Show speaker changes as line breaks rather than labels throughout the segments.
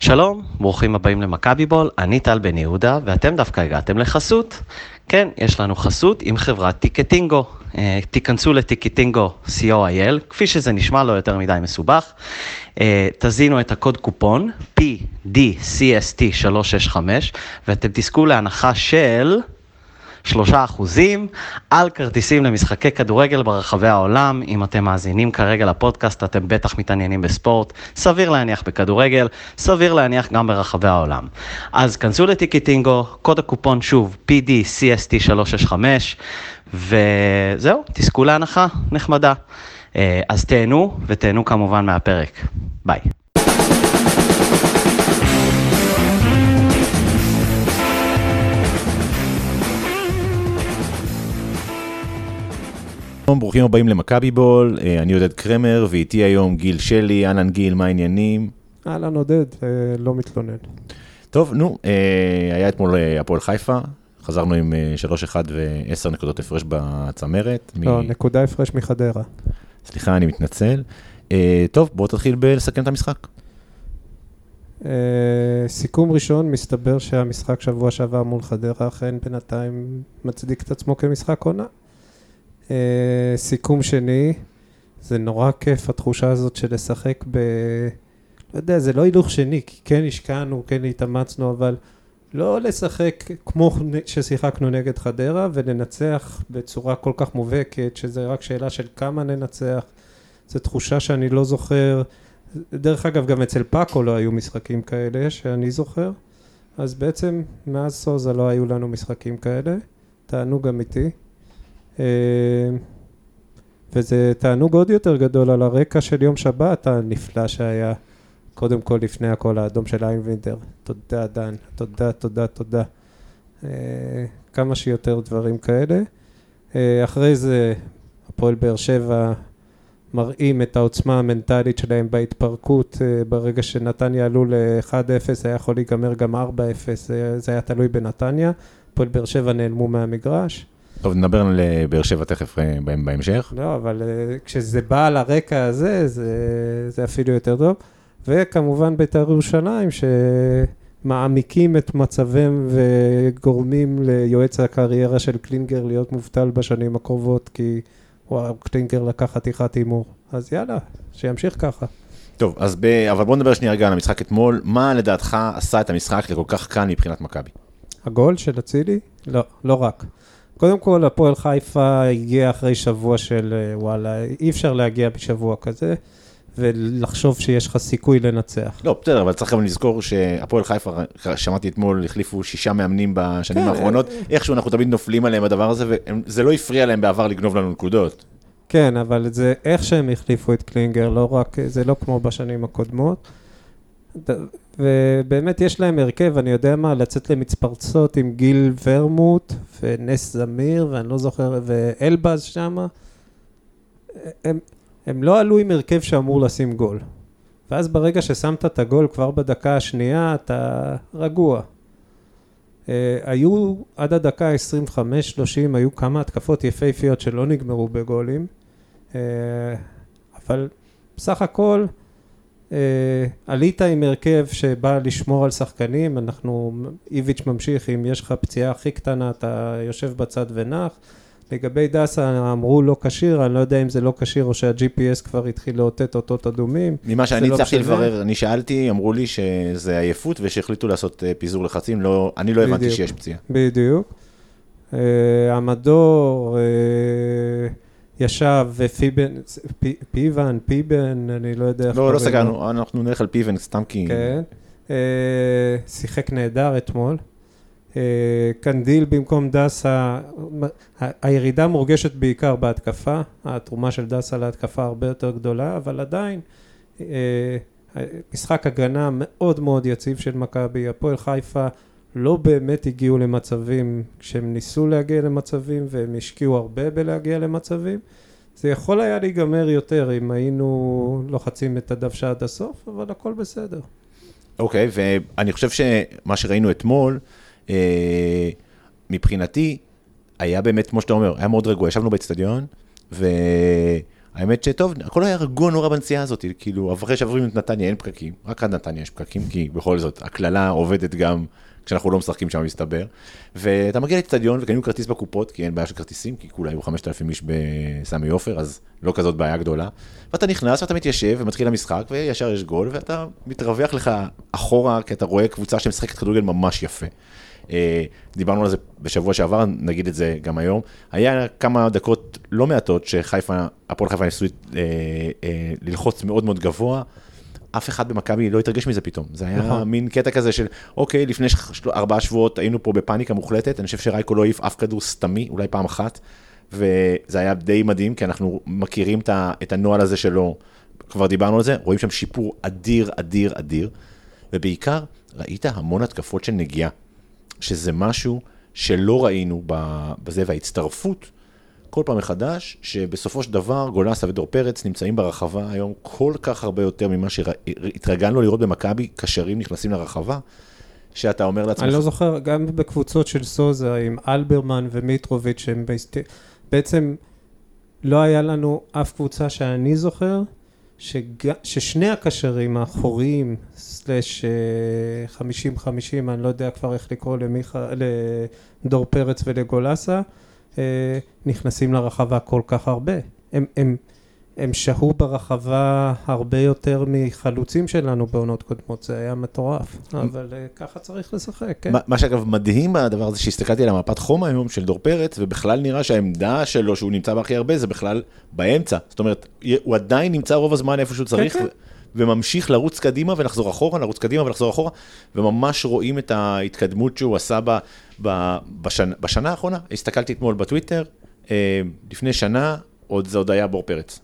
שלום, ברוכים הבאים למכבי בול, אני טל בן יהודה, ואתם דווקא הגעתם לחסות. כן, יש לנו חסות עם חברת טיקטינגו. אה, תיכנסו לטיקטינגו co.il, כפי שזה נשמע לא יותר מדי מסובך. אה, תזינו את הקוד קופון PDCST365, ואתם תזכו להנחה של... שלושה אחוזים על כרטיסים למשחקי כדורגל ברחבי העולם. אם אתם מאזינים כרגע לפודקאסט, אתם בטח מתעניינים בספורט, סביר להניח בכדורגל, סביר להניח גם ברחבי העולם. אז כנסו לטיקטינגו, קוד הקופון שוב, PDCST365, וזהו, תזכו להנחה נחמדה. אה, אז תהנו, ותהנו כמובן מהפרק. ביי.
שלום, ברוכים הבאים למכבי בול, אה, אני עודד קרמר ואיתי היום גיל שלי, אהלן גיל, מה העניינים?
אהלן עודד, אה, לא מתלונן.
טוב, נו, אה, היה אתמול הפועל חיפה, חזרנו עם 3-1 ו-10 נקודות הפרש בצמרת.
לא, מ... נקודה הפרש מחדרה.
סליחה, אני מתנצל. טוב, בואו תתחיל בלסכם את המשחק.
סיכום ראשון, מסתבר שהמשחק שבוע שעבר מול חדרה אכן בינתיים מצדיק את עצמו כמשחק עונה. אה, סיכום שני, זה נורא כיף התחושה הזאת של לשחק ב... לא יודע, זה לא הילוך שני, כי כן השקענו, כן התאמצנו, אבל לא לשחק כמו ששיחקנו נגד חדרה ולנצח בצורה כל כך מובהקת, שזה רק שאלה של כמה ננצח. זו תחושה שאני לא זוכר. דרך אגב, גם אצל פאקו לא היו משחקים כאלה, שאני זוכר. אז בעצם מאז סוזה לא היו לנו משחקים כאלה. תענוג אמיתי. אה, וזה תענוג עוד יותר גדול על הרקע של יום שבת הנפלא שהיה, קודם כל לפני הכל האדום של איינבינדר. תודה דן, תודה, תודה, תודה. אה, כמה שיותר דברים כאלה. אה, אחרי זה הפועל באר שבע מראים את העוצמה המנטלית שלהם בהתפרקות, ברגע שנתניה עלו ל-1-0 היה יכול להיגמר גם 4-0, זה היה תלוי בנתניה, הפועל באר שבע נעלמו מהמגרש.
טוב, נדבר על אה, באר שבע תכף אה, בהמשך.
לא, אבל אה, כשזה בא על הרקע הזה, זה, זה אפילו יותר טוב. וכמובן בית"ר ירושלים, שמעמיקים את מצבם וגורמים ליועץ הקריירה של קלינגר להיות מובטל בשנים הקרובות, כי וואו, קלינגר לקח חתיכת הימור. אז יאללה, שימשיך ככה.
טוב, אז ב... אבל בוא נדבר שנייה רגע על המשחק אתמול. מה לדעתך עשה את המשחק לכל כך קל מבחינת מכבי?
הגול של אצילי? לא, לא רק. קודם כל, הפועל חיפה הגיע אחרי שבוע של אה, וואלה, אי אפשר להגיע בשבוע כזה. ולחשוב שיש לך סיכוי לנצח.
לא, בסדר, אבל צריך גם לזכור שהפועל חיפה, שמעתי אתמול, החליפו שישה מאמנים בשנים כן, האחרונות, איכשהו אנחנו תמיד נופלים עליהם בדבר הזה, וזה לא הפריע להם בעבר לגנוב לנו נקודות.
כן, אבל זה איך שהם החליפו את קלינגר, לא רק, זה לא כמו בשנים הקודמות. ובאמת יש להם הרכב, אני יודע מה, לצאת למצפרצות עם גיל ורמוט ונס זמיר, ואני לא זוכר, ואלבז שמה. הם, הם לא עלו עם הרכב שאמור לשים גול. ואז ברגע ששמת את הגול כבר בדקה השנייה, אתה רגוע. Uh, היו עד הדקה 25-30, היו כמה התקפות יפהפיות שלא נגמרו בגולים, uh, אבל בסך הכל עלית עם הרכב שבא לשמור על שחקנים, אנחנו, איביץ' ממשיך, אם יש לך פציעה הכי קטנה אתה יושב בצד ונח. לגבי דסה אמרו לא כשיר, אני לא יודע אם זה לא כשיר או שה-GPS כבר התחיל לאותת אותות אדומים.
ממה שאני לא הצלחתי לא לברר, אני שאלתי, אמרו לי שזה עייפות ושהחליטו לעשות uh, פיזור לחצים, לא, אני לא הבנתי שיש פציעה.
בדיוק. Uh, המדור... Uh, ישב ופיבן, פיבן, פיבן, אני לא יודע איך
לא, לא סגרנו, אנחנו נלך על פיבן סתם כי...
כן, אה, שיחק נהדר אתמול. אה, קנדיל במקום דסה, הירידה מורגשת בעיקר בהתקפה, התרומה של דסה להתקפה הרבה יותר גדולה, אבל עדיין אה, משחק הגנה מאוד מאוד יציב של מכבי, הפועל חיפה לא באמת הגיעו למצבים כשהם ניסו להגיע למצבים והם השקיעו הרבה בלהגיע למצבים. זה יכול היה להיגמר יותר אם היינו לוחצים את הדוושה עד הסוף, אבל הכל בסדר.
אוקיי, okay, ואני חושב שמה שראינו אתמול, אה, מבחינתי, היה באמת, כמו שאתה אומר, היה מאוד רגוע. ישבנו באצטדיון, והיה האמת שטוב, הכל היה רגוע נורא בנסיעה הזאת, כאילו, אחרי שעוברים את נתניה אין פקקים, רק עד נתניה יש פקקים, כי בכל זאת, הקללה עובדת גם כשאנחנו לא משחקים שם, מסתבר. ואתה מגיע לאצטדיון וקנינו כרטיס בקופות, כי אין בעיה של כרטיסים, כי כולה היו 5,000 איש בסמי עופר, אז לא כזאת בעיה גדולה. ואתה נכנס ואתה מתיישב ומתחיל המשחק, וישר יש גול, ואתה מתרווח לך אחורה, כי אתה רואה קבוצה שמשחקת כדורגל ממש יפה. אה, דיברנו על זה בשבוע שעבר, נגיד את זה גם היום. היה כמה דקות לא מעטות שחיפה, הפועל חיפה ניסו אה, אה, ללחוץ מאוד מאוד גבוה. אף אחד במכבי לא התרגש מזה פתאום. זה היה
נכון.
מין קטע כזה של, אוקיי, לפני ארבעה שבועות היינו פה בפאניקה מוחלטת, אני חושב שרייקו לא העיף אף כדור סתמי, אולי פעם אחת, וזה היה די מדהים, כי אנחנו מכירים את הנוהל הזה שלו, כבר דיברנו על זה, רואים שם שיפור אדיר, אדיר, אדיר, ובעיקר, ראית המון התקפות של נגיעה, שזה משהו שלא ראינו בזה, וההצטרפות, כל פעם מחדש, שבסופו של דבר גולסה ודור פרץ נמצאים ברחבה היום כל כך הרבה יותר ממה שהתרגלנו לראות במכבי, קשרים נכנסים לרחבה, שאתה אומר לעצמך,
אני לא זוכר, גם בקבוצות של סוזה עם אלברמן ומיטרוביץ', שהם. בעצם לא היה לנו אף קבוצה שאני זוכר, שג... ששני הקשרים האחוריים, סלאש אה, 50-50, אני לא יודע כבר איך לקרוא למיכה, לדור פרץ ולגולסה, אה, נכנסים לרחבה כל כך הרבה. הם, הם, הם שהו ברחבה הרבה יותר מחלוצים שלנו בעונות קודמות, זה היה מטורף, אבל אה, ככה צריך לשחק, כן.
מה- שאגב מדהים בדבר הזה, שהסתכלתי על המפת חום היום של דור פרץ, ובכלל נראה שהעמדה שלו, שהוא נמצא בה הכי הרבה, זה בכלל באמצע. זאת אומרת, הוא עדיין נמצא רוב הזמן איפה שהוא צריך,
כן.
ו- וממשיך לרוץ קדימה ולחזור אחורה, לרוץ קדימה ולחזור אחורה, וממש רואים את ההתקדמות שהוא עשה ב, ב, בשנה, בשנה האחרונה. הסתכלתי אתמול בטוויטר, אה, לפני שנה, עוד זה עוד היה בור פרץ.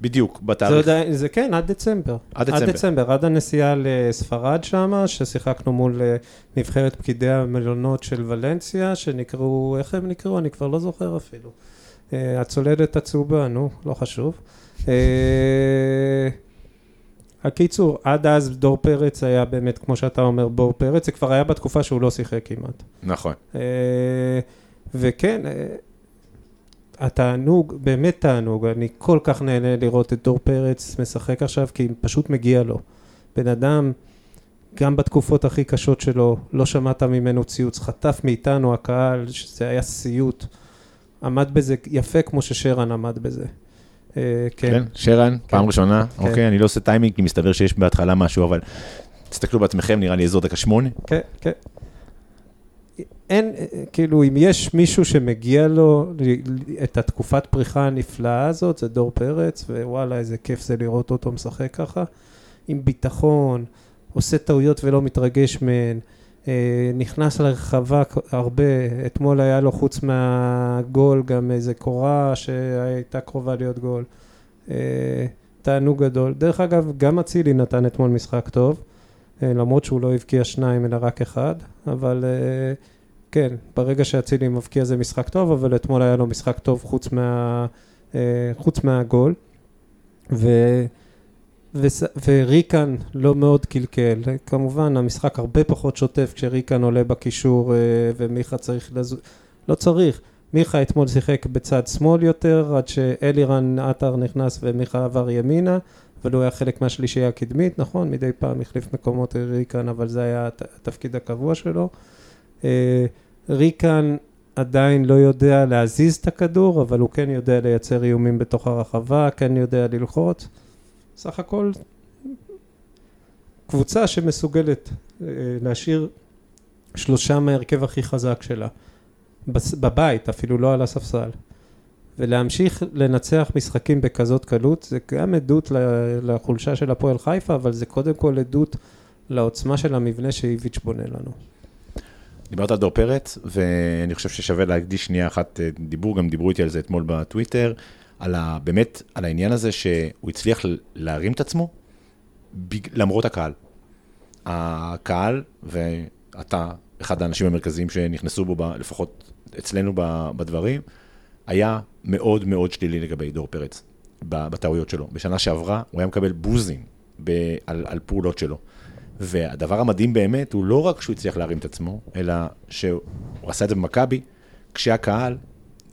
בדיוק,
זה,
בתאריך.
היה- זה כן, עד דצמבר.
עד דצמבר.
עד דצמבר, עד הנסיעה לספרד שם, ששיחקנו מול אה, נבחרת פקידי המלונות של ולנסיה, שנקראו, איך הם נקראו? אני כבר לא זוכר אפילו. אה, הצולדת הצהובה, נו, לא חשוב. הקיצור, עד אז דור פרץ היה באמת, כמו שאתה אומר, בור פרץ, זה כבר היה בתקופה שהוא לא שיחק כמעט.
נכון.
אה, וכן, אה, התענוג, באמת תענוג, אני כל כך נהנה לראות את דור פרץ משחק עכשיו, כי פשוט מגיע לו. בן אדם, גם בתקופות הכי קשות שלו, לא שמעת ממנו ציוץ, חטף מאיתנו הקהל, שזה היה סיוט. עמד בזה יפה כמו ששרן עמד בזה. אה, כן.
כן, שרן, פעם ראשונה,
כן.
אוקיי, אני לא עושה טיימינג, כי מסתבר שיש בהתחלה משהו, אבל תסתכלו בעצמכם, נראה לי אזור דקה שמונה.
כן, כן. אין, אה, כאילו, אם יש מישהו שמגיע לו את התקופת פריחה הנפלאה הזאת, זה דור פרץ, ווואלה, איזה כיף זה לראות אותו משחק ככה, עם ביטחון, עושה טעויות ולא מתרגש מהן, אה, נכנס לרחבה הרבה, אתמול היה לו חוץ מהגול גם איזה קורה שהייתה קרובה להיות גול. אה, תענוג גדול. דרך אגב, גם אצילי נתן אתמול משחק טוב. אה, למרות שהוא לא הבקיע שניים אלא רק אחד, אבל אה, כן, ברגע שאצילי מבקיע זה משחק טוב, אבל אתמול היה לו משחק טוב חוץ, מה, אה, חוץ מהגול. ו, וריקן לא מאוד קלקל, כמובן המשחק הרבה פחות שוטף כשריקן עולה בקישור אה, ומיכה צריך לזוז, לא צריך, מיכה אתמול שיחק בצד שמאל יותר, עד שאלירן עטר נכנס ומיכה עבר ימינה, אבל הוא היה חלק מהשלישייה הקדמית, נכון? מדי פעם החליף מקומות ריקן, אבל זה היה הת- התפקיד הקבוע שלו. אה, ריקן עדיין לא יודע להזיז את הכדור, אבל הוא כן יודע לייצר איומים בתוך הרחבה, כן יודע ללחוץ. סך הכל קבוצה שמסוגלת אה, להשאיר שלושה מההרכב הכי חזק שלה. בבית, אפילו לא על הספסל. ולהמשיך לנצח משחקים בכזאת קלות, זה גם עדות לחולשה של הפועל חיפה, אבל זה קודם כל עדות לעוצמה של המבנה שאיביץ' בונה לנו.
דיברת על דור פרץ, ואני חושב ששווה להקדיש שנייה אחת אה, דיבור, גם דיברו איתי על זה אתמול בטוויטר, על ה, באמת, על העניין הזה שהוא הצליח להרים את עצמו, בג- למרות הקהל. הקהל, ואתה אחד האנשים המרכזיים שנכנסו בו, ב, לפחות אצלנו ב, בדברים, היה מאוד מאוד שלילי לגבי דור פרץ, בטעויות שלו. בשנה שעברה הוא היה מקבל בוזים ב, על, על פעולות שלו. והדבר המדהים באמת הוא לא רק שהוא הצליח להרים את עצמו, אלא שהוא עשה את זה במכבי, כשהקהל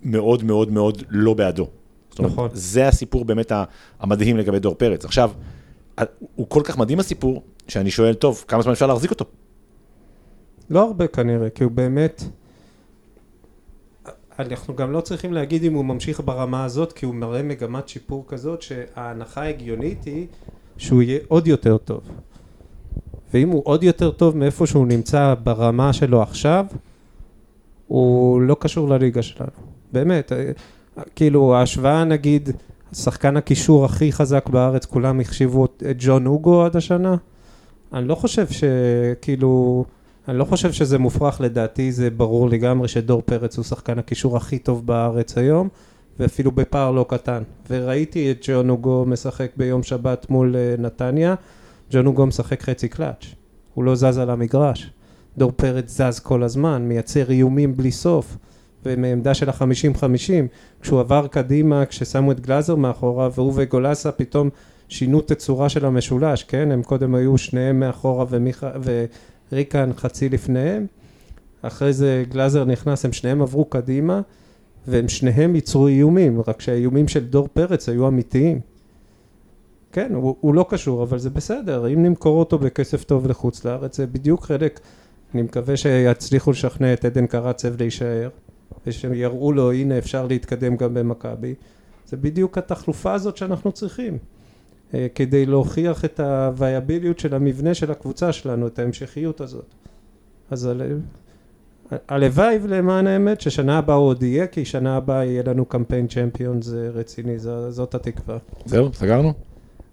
מאוד מאוד מאוד לא בעדו. זאת אומרת,
נכון.
זה הסיפור באמת המדהים לגבי דור פרץ. עכשיו, הוא כל כך מדהים הסיפור, שאני שואל, טוב, כמה זמן אפשר להחזיק אותו?
לא הרבה כנראה, כי הוא באמת... אנחנו גם לא צריכים להגיד אם הוא ממשיך ברמה הזאת, כי הוא מראה מגמת שיפור כזאת, שההנחה ההגיונית היא שהוא יהיה עוד יותר טוב. ואם הוא עוד יותר טוב מאיפה שהוא נמצא ברמה שלו עכשיו, הוא לא קשור לליגה שלנו. באמת, כאילו ההשוואה נגיד, שחקן הקישור הכי חזק בארץ, כולם החשיבו את ג'ון אוגו עד השנה. אני לא חושב שכאילו, אני לא חושב שזה מופרך, לדעתי זה ברור לגמרי שדור פרץ הוא שחקן הקישור הכי טוב בארץ היום, ואפילו בפער לא קטן. וראיתי את ג'ון אוגו משחק ביום שבת מול אה, נתניה, ג'ון אוגו משחק חצי קלאץ', הוא לא זז על המגרש. דור פרץ זז כל הזמן, מייצר איומים בלי סוף, ומעמדה של החמישים חמישים, כשהוא עבר קדימה, כששמו את גלאזר מאחורה, והוא וגולסה פתאום שינו תצורה של המשולש, כן? הם קודם היו שניהם מאחורה ומיכה, וריקן חצי לפניהם, אחרי זה גלאזר נכנס, הם שניהם עברו קדימה, והם שניהם ייצרו איומים, רק שהאיומים של דור פרץ היו אמיתיים. כן, הוא, הוא לא קשור, אבל זה בסדר, אם נמכור אותו בכסף טוב לחוץ לארץ, זה בדיוק חלק, אני מקווה שיצליחו לשכנע את עדן קרצב להישאר, ושיראו לו, הנה אפשר להתקדם גם במכבי, זה בדיוק התחלופה הזאת שאנחנו צריכים, אה, כדי להוכיח את הוויאביליות של המבנה של הקבוצה שלנו, את ההמשכיות הזאת. אז. הלוואי למען האמת ששנה הבאה עוד יהיה, כי שנה הבאה יהיה לנו קמפיין צ'מפיונס רציני, זו- זאת התקווה.
זהו, סגרנו?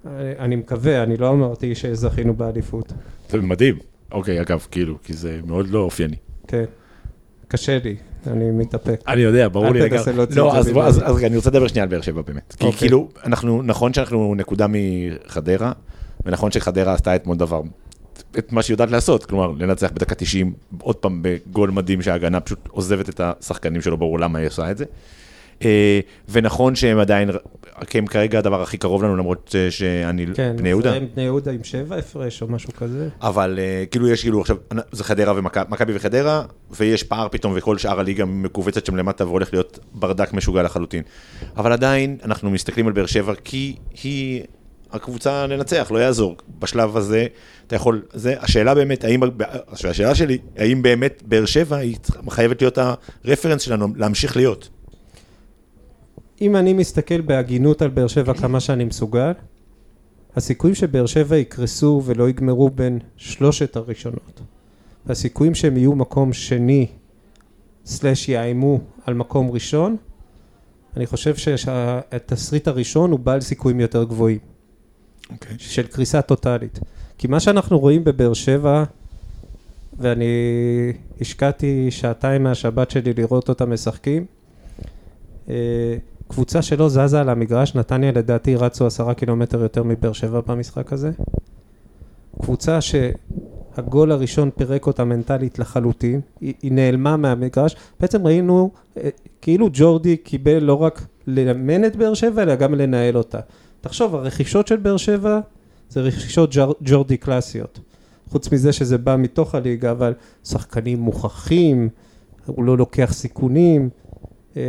אני- אני מקווה, אני לא אמרתי שזכינו באליפות.
זה מדהים. אוקיי, אגב, כאילו, כי זה מאוד לא אופייני.
כן. קשה לי, אני מתאפק.
אני יודע, ברור
אל
לי
תנסה
לגמרי.
להוציא
לא,
את זה ממני.
אז אני רוצה לדבר שנייה על באר שבע באמת. כי
אוקיי.
כאילו, אנחנו, נכון שאנחנו נקודה מחדרה, ונכון שחדרה עשתה אתמול דבר, את מה שהיא יודעת לעשות, כלומר, לנצח בדקה 90, עוד פעם בגול מדהים שההגנה פשוט עוזבת את השחקנים שלו, ברור למה היא עושה את זה. אה, ונכון שהם עדיין, כי הם כרגע הדבר הכי קרוב לנו, למרות אה, שאני
כן,
בני יהודה.
אחריהם בני יהודה עם שבע הפרש או משהו כזה.
אבל uh, כאילו יש כאילו עכשיו, זה חדרה ומכבי וחדרה, ויש פער פתאום וכל שאר הליגה מכווצת שם למטה והולך להיות ברדק משוגע לחלוטין. אבל עדיין אנחנו מסתכלים על באר שבע כי היא הקבוצה לנצח, לא יעזור. בשלב הזה אתה יכול, זה, השאלה באמת, האם, השאלה שלי, האם באמת באר שבע היא חייבת להיות הרפרנס שלנו, להמשיך להיות.
אם אני מסתכל בהגינות על באר שבע כמה שאני מסוגל, הסיכויים שבאר שבע יקרסו ולא יגמרו בין שלושת הראשונות, והסיכויים שהם יהיו מקום שני, סלאש יאיימו על מקום ראשון, אני חושב שהתסריט הראשון הוא בעל סיכויים יותר גבוהים,
אוקיי.
של קריסה טוטאלית. כי מה שאנחנו רואים בבאר שבע, ואני השקעתי שעתיים מהשבת שלי לראות אותם משחקים, אה, קבוצה שלא זזה על המגרש, נתניה לדעתי רצו עשרה קילומטר יותר מבאר שבע במשחק הזה. קבוצה שהגול הראשון פירק אותה מנטלית לחלוטין, היא, היא נעלמה מהמגרש. בעצם ראינו אה, כאילו ג'ורדי קיבל לא רק לאמן את באר שבע, אלא גם לנהל אותה. תחשוב, הרכישות של באר שבע זה רכישות ג'ר, ג'ורדי קלאסיות. חוץ מזה שזה בא מתוך הליגה, אבל שחקנים מוכחים, הוא לא לוקח סיכונים. אה,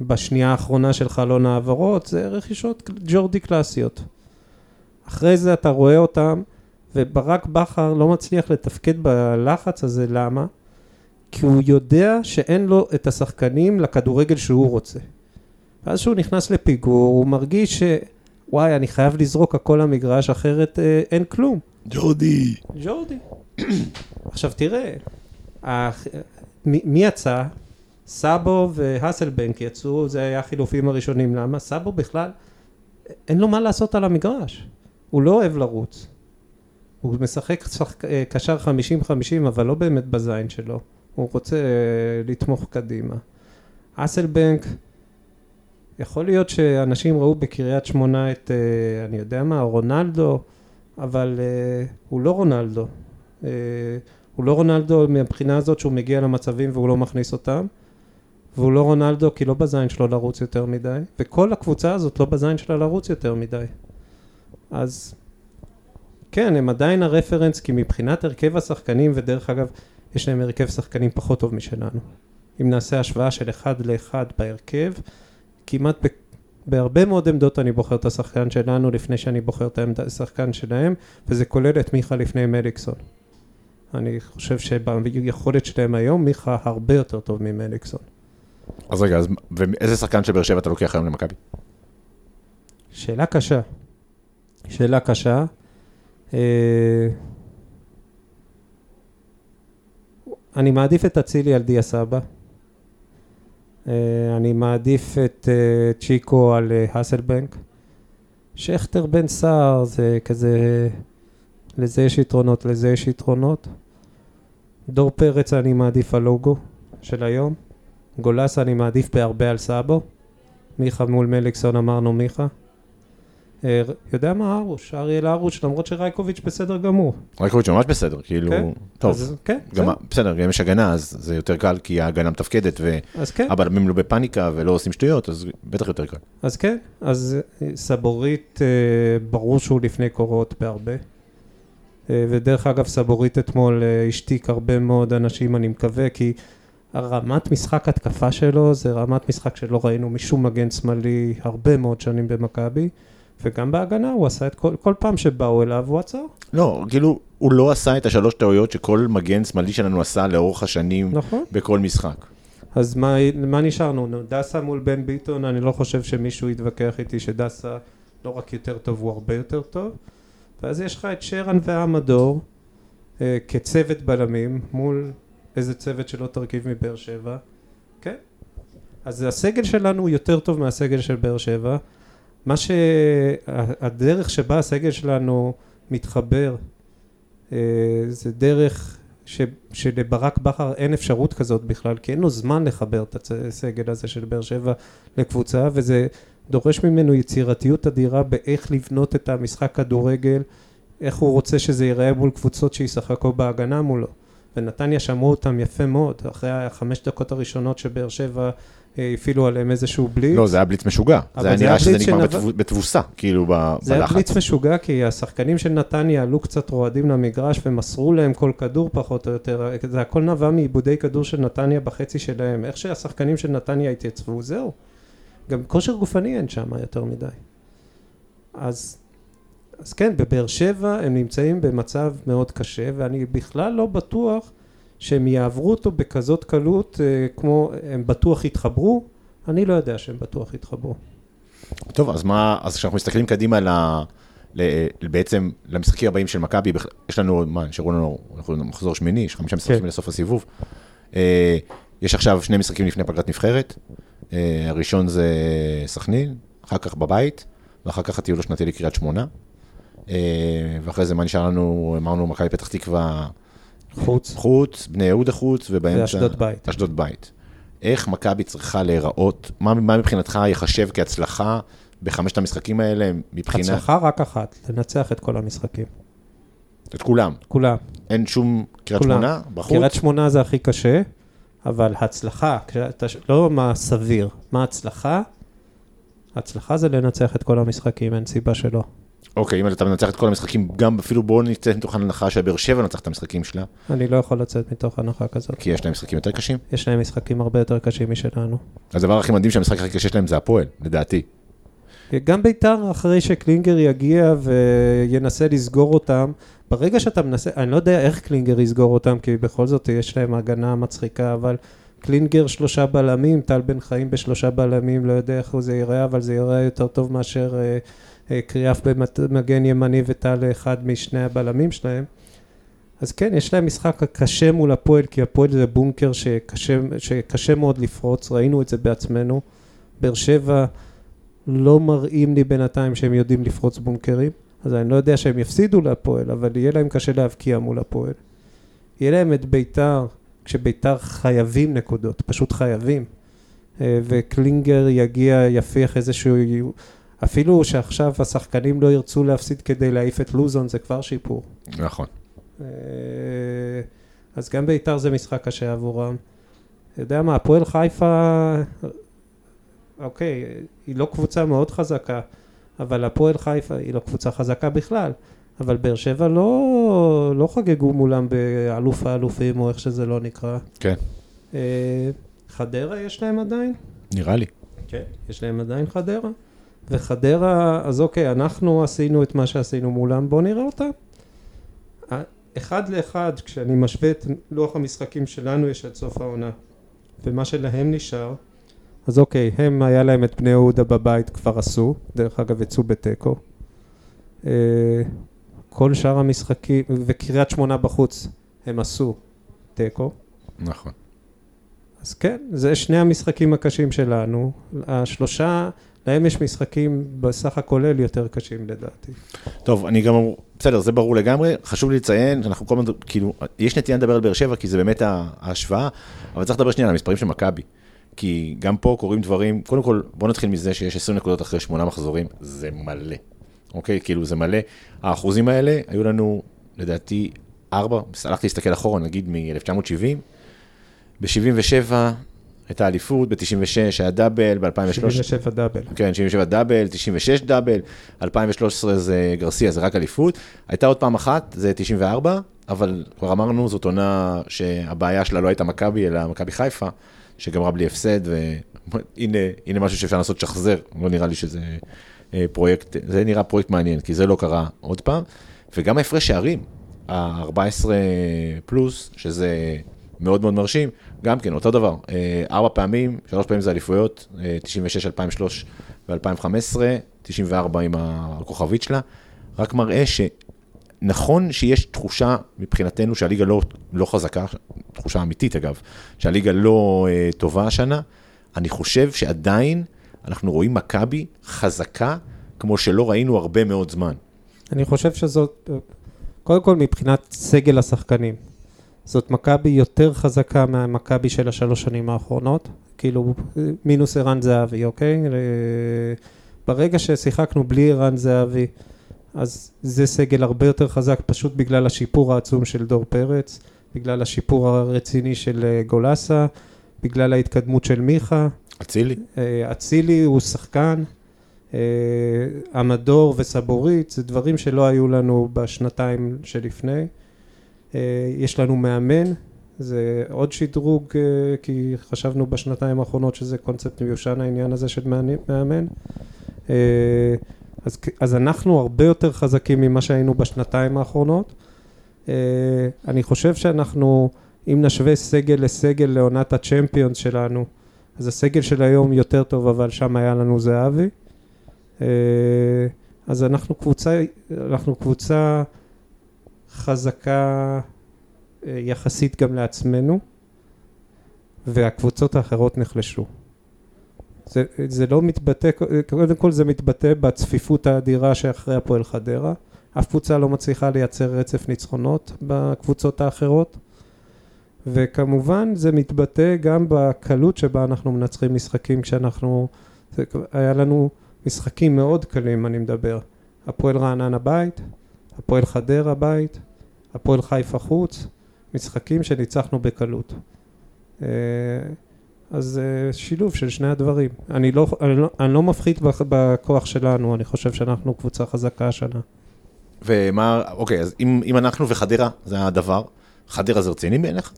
בשנייה האחרונה של חלון העברות, זה רכישות ג'ורדי קלאסיות. אחרי זה אתה רואה אותם, וברק בכר לא מצליח לתפקד בלחץ הזה, למה? כי הוא יודע שאין לו את השחקנים לכדורגל שהוא רוצה. ואז כשהוא נכנס לפיגור, הוא מרגיש ש... וואי, אני חייב לזרוק הכל למגרש, אחרת אה, אין כלום.
ג'ורדי.
ג'ורדי. עכשיו תראה, הח- מי יצא? סאבו והאסלבנק יצאו, זה היה החילופים הראשונים, למה? סאבו בכלל, אין לו מה לעשות על המגרש, הוא לא אוהב לרוץ. הוא משחק שחק... אה, קשר 50-50, אבל לא באמת בזין שלו, הוא רוצה אה, לתמוך קדימה. אסלבנק, יכול להיות שאנשים ראו בקריית שמונה את, אה, אני יודע מה, רונלדו, אבל הוא לא רונלדו. הוא לא רונלדו מהבחינה הזאת שהוא מגיע למצבים והוא לא מכניס אותם, והוא לא רונלדו כי לא בזין שלו לרוץ יותר מדי, וכל הקבוצה הזאת לא בזין שלה לרוץ יותר מדי. אז כן, הם עדיין הרפרנס, כי מבחינת הרכב השחקנים, ודרך אגב, יש להם הרכב שחקנים פחות טוב משלנו. אם נעשה השוואה של אחד לאחד בהרכב, כמעט בהרבה מאוד עמדות אני בוחר את השחקן שלנו לפני שאני בוחר את השחקן שלהם, וזה כולל את מיכה לפני מליקסון. אני חושב שביכולת שלהם היום, מיכה הרבה יותר טוב ממליקסון.
אז רגע, אז ואיזה שחקן של באר שבע אתה לוקח היום למכבי?
שאלה קשה. שאלה קשה. אה, אני מעדיף את אצילי על דיה סבא. אה, אני מעדיף את אה, צ'יקו על אה, האסלבנק. שכטר בן סער זה כזה, לזה יש יתרונות, לזה יש יתרונות. דור פרץ אני מעדיף על לוגו של היום. גולס אני מעדיף בהרבה על סאבו. מיכה מול מליקסון אמרנו מיכה. אה, יודע מה ארוש, אריאל ארוש, למרות שרייקוביץ' בסדר גמור.
רייקוביץ' ממש בסדר, כאילו,
כן?
טוב,
אז כן,
גם,
בסדר.
בסדר, גם יש הגנה, אז זה יותר קל, כי ההגנה מתפקדת,
אז כן,
והבלמים לא בפאניקה ולא עושים שטויות, אז בטח יותר קל.
אז כן, אז אה, סבורית, אה, ברור שהוא לפני קורות בהרבה. ודרך אגב, סבורית אתמול השתיק הרבה מאוד אנשים, אני מקווה, כי הרמת משחק התקפה שלו זה רמת משחק שלא ראינו משום מגן שמאלי הרבה מאוד שנים במכבי, וגם בהגנה הוא עשה את כל, כל פעם שבאו אליו הוא עצר,
לא, כאילו, הוא לא עשה את השלוש טעויות שכל מגן שמאלי שלנו עשה לאורך השנים
נכון?
בכל משחק.
אז מה, מה נשארנו? נו, דסה מול בן ביטון, אני לא חושב שמישהו יתווכח איתי שדסה לא רק יותר טוב, הוא הרבה יותר טוב. ואז יש לך את שרן ועמדור אה, כצוות בלמים מול איזה צוות שלא תרכיב מבאר שבע. כן. אז הסגל שלנו יותר טוב מהסגל של באר שבע. מה שהדרך שבה הסגל שלנו מתחבר אה, זה דרך ש, שלברק בכר אין אפשרות כזאת בכלל, כי אין לו זמן לחבר את הסגל הזה של באר שבע לקבוצה, וזה דורש ממנו יצירתיות אדירה באיך לבנות את המשחק כדורגל, איך הוא רוצה שזה ייראה מול קבוצות שישחקו בהגנה מולו. ונתניה שמעו אותם יפה מאוד, אחרי החמש דקות הראשונות שבאר שבע אה, הפעילו עליהם איזשהו בליץ.
לא, זה היה בליץ משוגע. זה היה
זה
נראה שזה נגמר בתבוסה, כאילו, ב-
זה היה
בלחץ.
בליץ משוגע כי השחקנים של נתניה עלו קצת רועדים למגרש ומסרו להם כל כדור פחות או יותר, זה הכל נבע מעיבודי כדור של נתניה בחצי שלהם, איך שהשחקנים של נתניה התייצבו, זהו. גם כושר גופני אין שם יותר מדי. אז, אז כן, בבאר שבע הם נמצאים במצב מאוד קשה ואני בכלל לא בטוח שהם יעברו אותו בכזאת קלות אה, כמו הם בטוח יתחברו, אני לא יודע שהם בטוח יתחברו.
טוב, אז מה, אז כשאנחנו מסתכלים קדימה ל... ל- בעצם למשחקים הבאים של מכבי, יש לנו, מה, נשארו לנו, אנחנו מחזור שמיני, יש חמישה משחקים
כן.
לסוף הסיבוב. אה, יש עכשיו שני משחקים לפני פגרת נבחרת, אה, הראשון זה סכנין, אחר כך בבית, ואחר כך הטיול השנתי לקריית שמונה. אה, ואחרי זה מה נשאר לנו, אמרנו מכבי פתח תקווה
חוץ.
חוץ, בני יהודה חוץ, ובאמצע...
ואשדוד בית.
אשדוד בית. איך מכבי צריכה להיראות, מה, מה מבחינתך ייחשב כהצלחה בחמשת המשחקים האלה, מבחינת...
הצלחה רק אחת, לנצח את כל המשחקים.
את כולם.
כולם.
אין שום קריית. שמונה בחוץ?
קריית שמונה זה הכי קשה, אבל הצלחה, כשאתה ש- לא מה סביר, מה הצלחה? הצלחה זה לנצח את כל המשחקים, אין סיבה שלא.
אוקיי, אם אתה מנצח את כל המשחקים, גם אפילו בואו נצא מתוך הנחה שבאר שבע נצח את המשחקים שלה,
אני לא יכול לצאת מתוך הנחה כזאת.
כי יש להם משחקים יותר קשים.
יש להם משחקים הרבה יותר קשים משלנו.
הדבר הכי מדהים שהמשחק הכי קשה שלהם זה הפועל, לדעתי.
גם ביתר, אחרי שקלינגר יגיע וינסה לסגור אותם, ברגע שאתה מנסה, אני לא יודע איך קלינגר יסגור אותם, כי בכל זאת יש להם הגנה מצחיקה, אבל קלינגר שלושה בלמים, טל בן חיים בשלושה בלמים, לא יודע איך זה ייראה, אבל זה ייראה יותר טוב מאשר אה, קריאף במגן ימני וטל אחד משני הבלמים שלהם. אז כן, יש להם משחק קשה מול הפועל, כי הפועל זה בונקר שקשה, שקשה מאוד לפרוץ, ראינו את זה בעצמנו. באר שבע לא מראים לי בינתיים שהם יודעים לפרוץ בונקרים, אז אני לא יודע שהם יפסידו להפועל, אבל יהיה להם קשה להבקיע מול הפועל. יהיה להם את ביתר, כשביתר חייבים נקודות, פשוט חייבים. אה, וקלינגר יגיע, יפיח איזשהו... אפילו שעכשיו השחקנים לא ירצו להפסיד כדי להעיף את לוזון, זה כבר שיפור.
נכון.
אה, אז גם ביתר זה משחק קשה עבורם. אתה יודע מה, הפועל חיפה, אוקיי, היא לא קבוצה מאוד חזקה, אבל הפועל חיפה היא לא קבוצה חזקה בכלל. אבל באר שבע לא, לא חגגו מולם באלוף האלופים, או איך שזה לא נקרא.
כן,
אה, חדרה יש להם עדיין?
נראה לי.
כן. יש להם עדיין חדרה? וחדרה, אז אוקיי, אנחנו עשינו את מה שעשינו מולם, בואו נראה אותם. אחד לאחד, כשאני משווה את לוח המשחקים שלנו יש עד סוף העונה, ומה שלהם נשאר, אז אוקיי, הם, היה להם את בני יהודה בבית, כבר עשו, דרך אגב, יצאו בתיקו. אה, כל שאר המשחקים, וקריית שמונה בחוץ, הם עשו תיקו.
נכון.
אז כן, זה שני המשחקים הקשים שלנו. השלושה, להם יש משחקים בסך הכולל יותר קשים לדעתי.
טוב, אני גם, בסדר, זה ברור לגמרי. חשוב לי לציין, אנחנו כל הזמן, כאילו, יש נטייה לדבר על באר שבע, כי זה באמת ההשוואה, אבל צריך לדבר שנייה על המספרים של מכבי. כי גם פה קורים דברים, קודם כל, בוא נתחיל מזה שיש 20 נקודות אחרי שמונה מחזורים, זה מלא. אוקיי? כאילו, זה מלא. האחוזים האלה היו לנו, לדעתי, ארבע, הלכתי להסתכל אחורה, נגיד מ-1970, ב-77 הייתה אליפות, ב-96 היה דאבל, ב-2013...
77 דאבל.
כן, 77 דאבל, 96 דאבל, 2013 זה גרסיה, זה רק אליפות. הייתה עוד פעם אחת, זה 94, אבל כבר אמרנו, זאת עונה שהבעיה שלה לא הייתה מכבי, אלא מכבי חיפה, שגמרה בלי הפסד, והנה משהו שאפשר לעשות שחזר, לא נראה לי שזה אה, פרויקט, זה נראה פרויקט מעניין, כי זה לא קרה עוד פעם. וגם ההפרש שערים, ה-14 פלוס, שזה מאוד מאוד מרשים, גם כן, אותו דבר, אה, ארבע פעמים, שלוש פעמים זה אליפויות, 96, 2003 ו-2015, 94 עם הכוכבית שלה, רק מראה שנכון שיש תחושה מבחינתנו שהליגה לא, לא חזקה, תחושה אמיתית אגב, שהליגה לא uh, טובה השנה, אני חושב שעדיין אנחנו רואים מכבי חזקה כמו שלא ראינו הרבה מאוד זמן.
אני חושב שזאת, קודם כל מבחינת סגל השחקנים. זאת מכבי יותר חזקה מהמכבי של השלוש שנים האחרונות, כאילו מינוס ערן זהבי, אוקיי? ברגע ששיחקנו בלי ערן זהבי, אז זה סגל הרבה יותר חזק פשוט בגלל השיפור העצום של דור פרץ, בגלל השיפור הרציני של אה, גולסה, בגלל ההתקדמות של מיכה.
אצילי.
אה, אצילי הוא שחקן. עמדור אה, וסבורית, זה דברים שלא היו לנו בשנתיים שלפני. אה, יש לנו מאמן, זה עוד שדרוג, אה, כי חשבנו בשנתיים האחרונות שזה קונספט מיושן העניין הזה של מאמן. אה, אז, אז אנחנו הרבה יותר חזקים ממה שהיינו בשנתיים האחרונות. אני חושב שאנחנו, אם נשווה סגל לסגל לעונת הצ'מפיונס שלנו, אז הסגל של היום יותר טוב, אבל שם היה לנו זהבי. אז אנחנו קבוצה, אנחנו קבוצה חזקה אה, יחסית גם לעצמנו, והקבוצות האחרות נחלשו. זה, זה לא מתבטא, קודם כל זה מתבטא בצפיפות האדירה שאחרי הפועל חדרה. אף קבוצה לא מצליחה לייצר רצף ניצחונות בקבוצות האחרות. וכמובן זה מתבטא גם בקלות שבה אנחנו מנצחים משחקים כשאנחנו, היה לנו משחקים מאוד קלים אני מדבר, הפועל רעננה בית, הפועל חדרה בית, הפועל חיפה חוץ, משחקים שניצחנו בקלות. אה, אז אה, שילוב של שני הדברים. אני לא, אני לא, אני לא מפחית בכוח שלנו, אני חושב שאנחנו קבוצה חזקה השנה.
ומה, אוקיי, אז אם, אם אנחנו וחדרה זה הדבר, חדרה זה רציני בעיניך?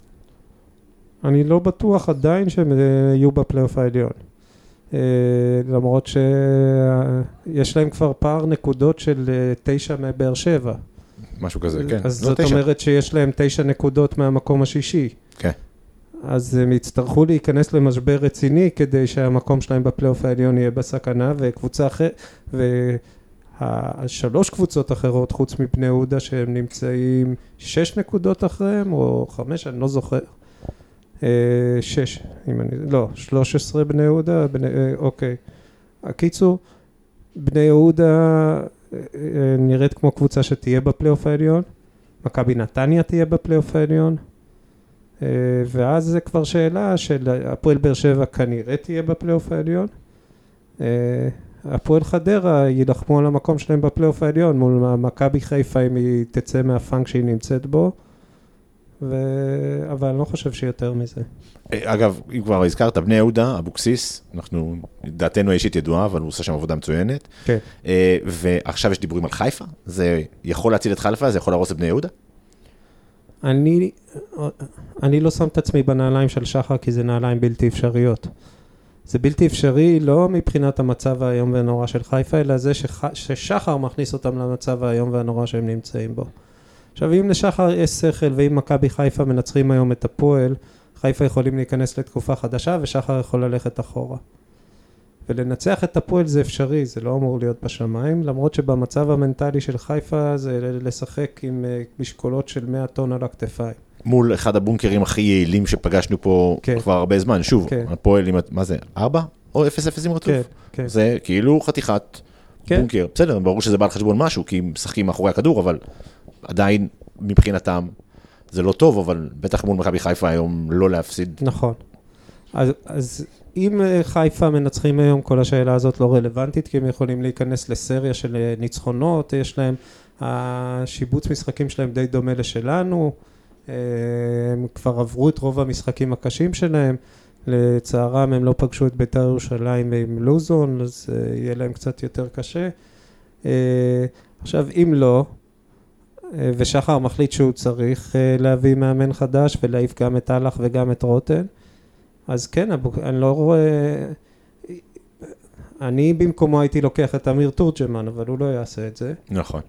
אני לא בטוח עדיין שהם אה, יהיו בפלייאוף העליון. למרות שיש להם כבר פער נקודות של תשע מבאר שבע.
משהו כזה, כן.
אז לא זאת תשע. אומרת שיש להם תשע נקודות מהמקום השישי.
כן.
אז הם יצטרכו להיכנס למשבר רציני כדי שהמקום שלהם בפלייאוף העליון יהיה בסכנה, וקבוצה אחרת, והשלוש קבוצות אחרות חוץ מבני יהודה שהם נמצאים שש נקודות אחריהם, או חמש, אני לא זוכר. אה, שש, אם אני, לא, שלוש עשרה בני יהודה, בני, אה, אוקיי. הקיצור, בני יהודה נראית כמו קבוצה שתהיה בפלייאוף העליון, מכבי נתניה תהיה בפלייאוף העליון, אה, ואז זה כבר שאלה של הפועל באר שבע כנראה תהיה בפלייאוף העליון. אה, הפועל חדרה יילחמו על המקום שלהם בפלייאוף העליון מול מכבי חיפה אם היא תצא מהפאנק שהיא נמצאת בו. ו... אבל אני לא חושב שיותר מזה.
אגב, אם כבר הזכרת, בני יהודה, אבוקסיס, אנחנו, דעתנו האישית ידועה, אבל הוא עושה שם עבודה מצוינת.
כן.
אה, ועכשיו יש דיבורים על חיפה, זה יכול להציל את חיפה, זה יכול להרוס את בני יהודה?
אני, אני לא שם את עצמי בנעליים של שחר, כי זה נעליים בלתי אפשריות. זה בלתי אפשרי, לא מבחינת המצב האיום והנורא של חיפה, אלא זה שח... ששחר מכניס אותם למצב האיום והנורא שהם נמצאים בו. עכשיו, אם לשחר יש שכל, ואם מכבי חיפה מנצחים היום את הפועל, חיפה יכולים להיכנס לתקופה חדשה, ושחר יכול ללכת אחורה. ולנצח את הפועל זה אפשרי, זה לא אמור להיות בשמיים, למרות שבמצב המנטלי של חיפה זה לשחק עם אה, משקולות של 100 טון על הכתפיים.
מול אחד הבונקרים הכי יעילים שפגשנו פה
כן.
כבר הרבה זמן. שוב,
כן.
הפועל עם, מה זה, ארבע? או אפס אפס עם רצוף?
כן, כן.
זה כאילו חתיכת
כן.
בונקר. בסדר, ברור שזה בא על חשבון משהו, כי הם משחקים מאחורי הכדור, אבל עדיין מבחינתם זה לא טוב, אבל בטח מול מכבי חיפה היום לא להפסיד.
נכון. אז, אז אם אה, חיפה מנצחים היום, כל השאלה הזאת לא רלוונטית, כי הם יכולים להיכנס לסריה של אה, ניצחונות, יש להם, השיבוץ משחקים שלהם די דומה לשלנו, אה, הם כבר עברו את רוב המשחקים הקשים שלהם, לצערם הם לא פגשו את בית"ר ירושלים ועם לוזון, אז אה, יהיה להם קצת יותר קשה. אה, עכשיו, אם לא, אה, ושחר מחליט שהוא צריך להביא מאמן חדש ולהעיף גם את אהלך וגם את רוטן, אז כן, אני לא רואה... אני במקומו הייתי לוקח את אמיר תורג'מן, אבל הוא לא יעשה את זה.
נכון.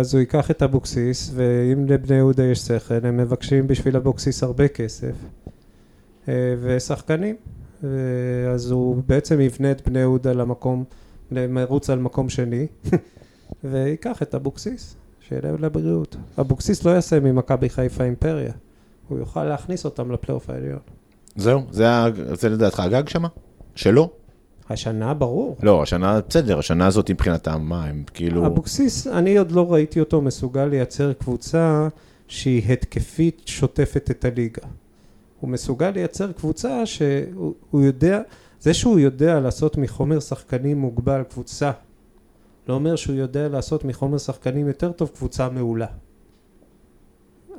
אז הוא ייקח את אבוקסיס, ואם לבני יהודה יש שכל, הם מבקשים בשביל אבוקסיס הרבה כסף. אה, ושחקנים. אה, אז הוא בעצם יבנה את בני יהודה למקום, למרוץ על מקום שני, וייקח את אבוקסיס, שיהיה לבריאות. אבוקסיס לא יעשה ממכבי חיפה אימפריה, הוא יוכל להכניס אותם לפלייאוף העליון.
זהו, זה, ה- זה לדעתך הגג שמה? שלא?
השנה ברור.
לא, השנה, בסדר, השנה הזאת מבחינתם, מה, הם כאילו...
אבוקסיס, אני עוד לא ראיתי אותו מסוגל לייצר קבוצה שהיא התקפית שוטפת את הליגה. הוא מסוגל לייצר קבוצה שהוא הוא יודע, זה שהוא יודע לעשות מחומר שחקנים מוגבל קבוצה, לא אומר שהוא יודע לעשות מחומר שחקנים יותר טוב קבוצה מעולה.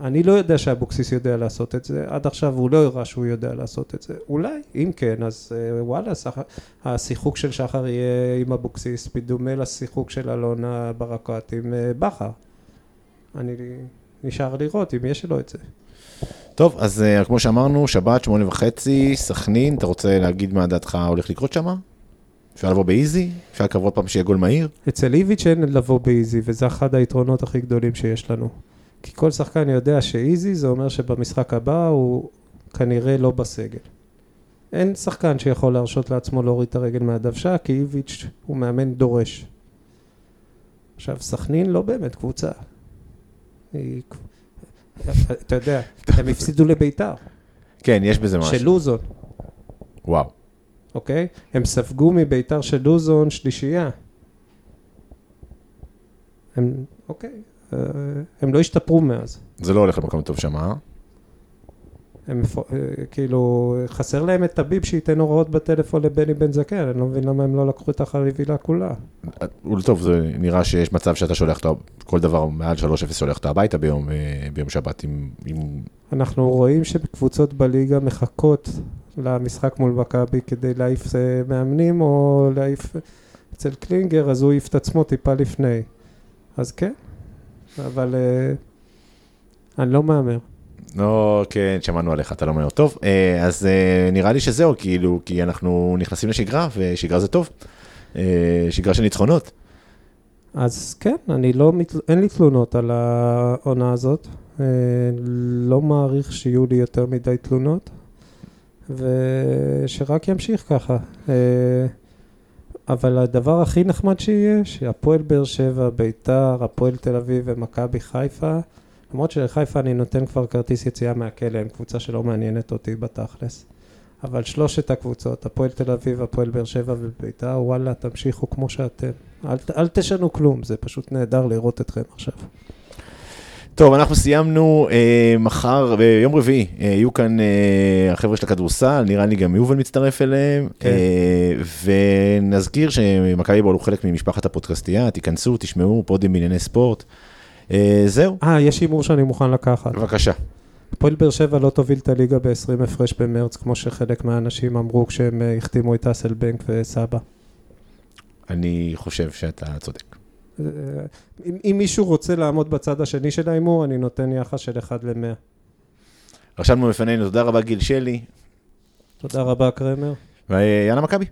אני לא יודע שאבוקסיס יודע לעשות את זה, עד עכשיו הוא לא הראה שהוא יודע לעשות את זה. אולי, אם כן, אז אה, וואלה, שח... השיחוק של שחר יהיה עם אבוקסיס, בדומה לשיחוק של אלונה ברקת עם אה, בכר. אני נשאר לראות אם יש לו את זה.
טוב, אז uh, כמו שאמרנו, שבת, שמונה וחצי, סכנין, אתה רוצה להגיד מה דעתך הולך לקרות שמה? אפשר לבוא באיזי? אפשר לקוות פעם שיהיה גול מהיר?
אצל איביץ' אין לבוא באיזי, וזה אחד היתרונות הכי גדולים שיש לנו. כי כל שחקן יודע שאיזי זה אומר שבמשחק הבא הוא כנראה לא בסגל. אין שחקן שיכול להרשות לעצמו להוריד את הרגל מהדוושה, כי איביץ' הוא מאמן דורש. עכשיו, סכנין לא באמת קבוצה. היא... אתה יודע, הם הפסידו לביתר,
כן, יש בזה משהו.
של לוזון,
וואו.
אוקיי? הם ספגו מביתר של לוזון שלישייה. הם, אוקיי, אה, הם לא השתפרו מאז.
זה לא הולך למקום טוב שמה. אה?
הם אה, כאילו, חסר להם את טביב שייתן הוראות בטלפון לבני בן זקן, אני לא מבין למה הם לא לקחו את החבילה כולה.
הוא טוב, זה נראה שיש מצב שאתה שולח כל דבר מעל 3-0 שולח אותו הביתה ביום, אה, ביום שבת עם, עם...
אנחנו רואים שקבוצות בליגה מחכות למשחק מול מכבי כדי להעיף אה, מאמנים או להעיף אצל קלינגר, אז הוא העיף את עצמו טיפה לפני. אז כן, אבל אה, אני לא מהמר.
לא, כן, שמענו עליך, אתה לא אומר. טוב, אה, אז אה, נראה לי שזהו, כאילו, כי אנחנו נכנסים לשגרה, ושגרה זה טוב. אה, שגרה של ניצחונות.
אז כן, אני לא, אין לי תלונות על העונה הזאת. לא מעריך שיהיו לי יותר מדי תלונות, ושרק ימשיך ככה. אבל הדבר הכי נחמד שיהיה, שהפועל באר שבע, ביתר, הפועל תל אביב ומכבי חיפה, למרות שלחיפה אני נותן כבר כרטיס יציאה מהכלא, הם קבוצה שלא מעניינת אותי בתכלס. אבל שלושת הקבוצות, הפועל תל אביב, הפועל באר שבע וביתר, וואלה, תמשיכו כמו שאתם. אל, אל תשנו כלום, זה פשוט נהדר לראות אתכם עכשיו.
טוב, אנחנו סיימנו אה, מחר, ביום רביעי, אה, יהיו כאן אה, החבר'ה של הכדורסל, נראה לי גם יובל מצטרף אליהם,
כן.
אה, ונזכיר שמכבי בול הוא חלק ממשפחת הפודקאסטייה, תיכנסו, תשמעו פודים בענייני ספורט. אה, זהו,
אה, יש הימור שאני מוכן לקחת.
בבקשה.
הפועל באר שבע לא תוביל את הליגה ב-20 הפרש במרץ, כמו שחלק מהאנשים אמרו כשהם אה, החתימו את אסלבנק וסבא.
אני חושב שאתה צודק.
אה, אם, אם מישהו רוצה לעמוד בצד השני של ההימור, אני נותן יחס של 1 ל-100.
רשמנו לפנינו, תודה רבה גיל שלי,
תודה רבה, קרמר.
ויאללה מכבי.